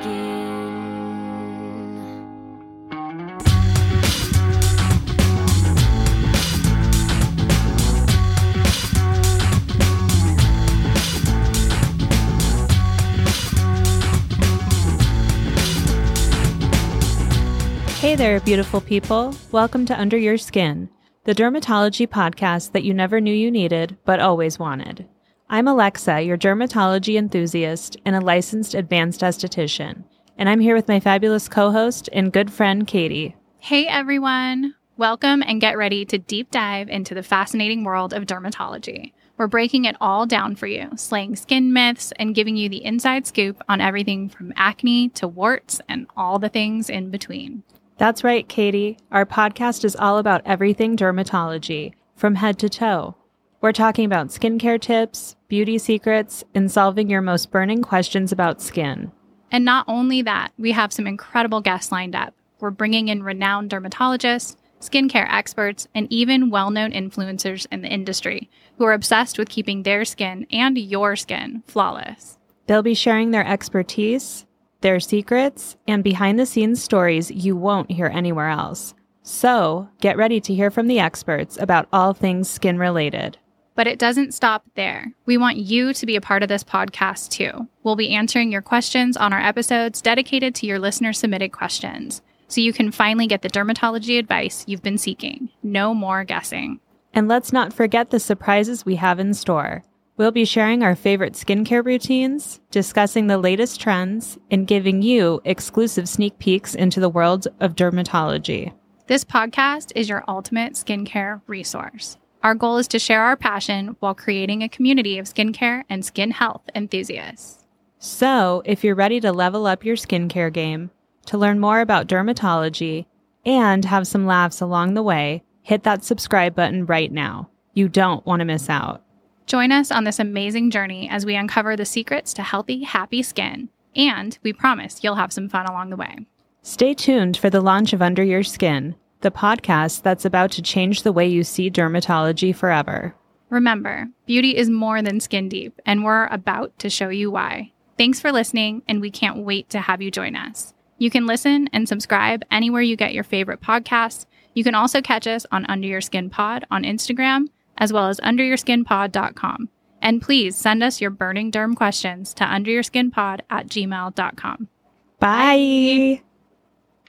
Hey there, beautiful people. Welcome to Under Your Skin, the dermatology podcast that you never knew you needed but always wanted. I'm Alexa, your dermatology enthusiast and a licensed advanced esthetician, and I'm here with my fabulous co host and good friend, Katie. Hey, everyone. Welcome and get ready to deep dive into the fascinating world of dermatology. We're breaking it all down for you, slaying skin myths and giving you the inside scoop on everything from acne to warts and all the things in between. That's right, Katie. Our podcast is all about everything dermatology, from head to toe. We're talking about skincare tips, beauty secrets, and solving your most burning questions about skin. And not only that, we have some incredible guests lined up. We're bringing in renowned dermatologists, skincare experts, and even well known influencers in the industry who are obsessed with keeping their skin and your skin flawless. They'll be sharing their expertise, their secrets, and behind the scenes stories you won't hear anywhere else. So get ready to hear from the experts about all things skin related. But it doesn't stop there. We want you to be a part of this podcast too. We'll be answering your questions on our episodes dedicated to your listener submitted questions so you can finally get the dermatology advice you've been seeking. No more guessing. And let's not forget the surprises we have in store. We'll be sharing our favorite skincare routines, discussing the latest trends, and giving you exclusive sneak peeks into the world of dermatology. This podcast is your ultimate skincare resource. Our goal is to share our passion while creating a community of skincare and skin health enthusiasts. So, if you're ready to level up your skincare game, to learn more about dermatology, and have some laughs along the way, hit that subscribe button right now. You don't want to miss out. Join us on this amazing journey as we uncover the secrets to healthy, happy skin. And we promise you'll have some fun along the way. Stay tuned for the launch of Under Your Skin, the podcast that's about to change the way you see dermatology forever. Remember, beauty is more than skin deep, and we're about to show you why. Thanks for listening, and we can't wait to have you join us. You can listen and subscribe anywhere you get your favorite podcasts. You can also catch us on Under Your Skin Pod on Instagram, as well as underyourskinpod.com. And please send us your burning derm questions to underyourskinpod at gmail.com. Bye. Bye.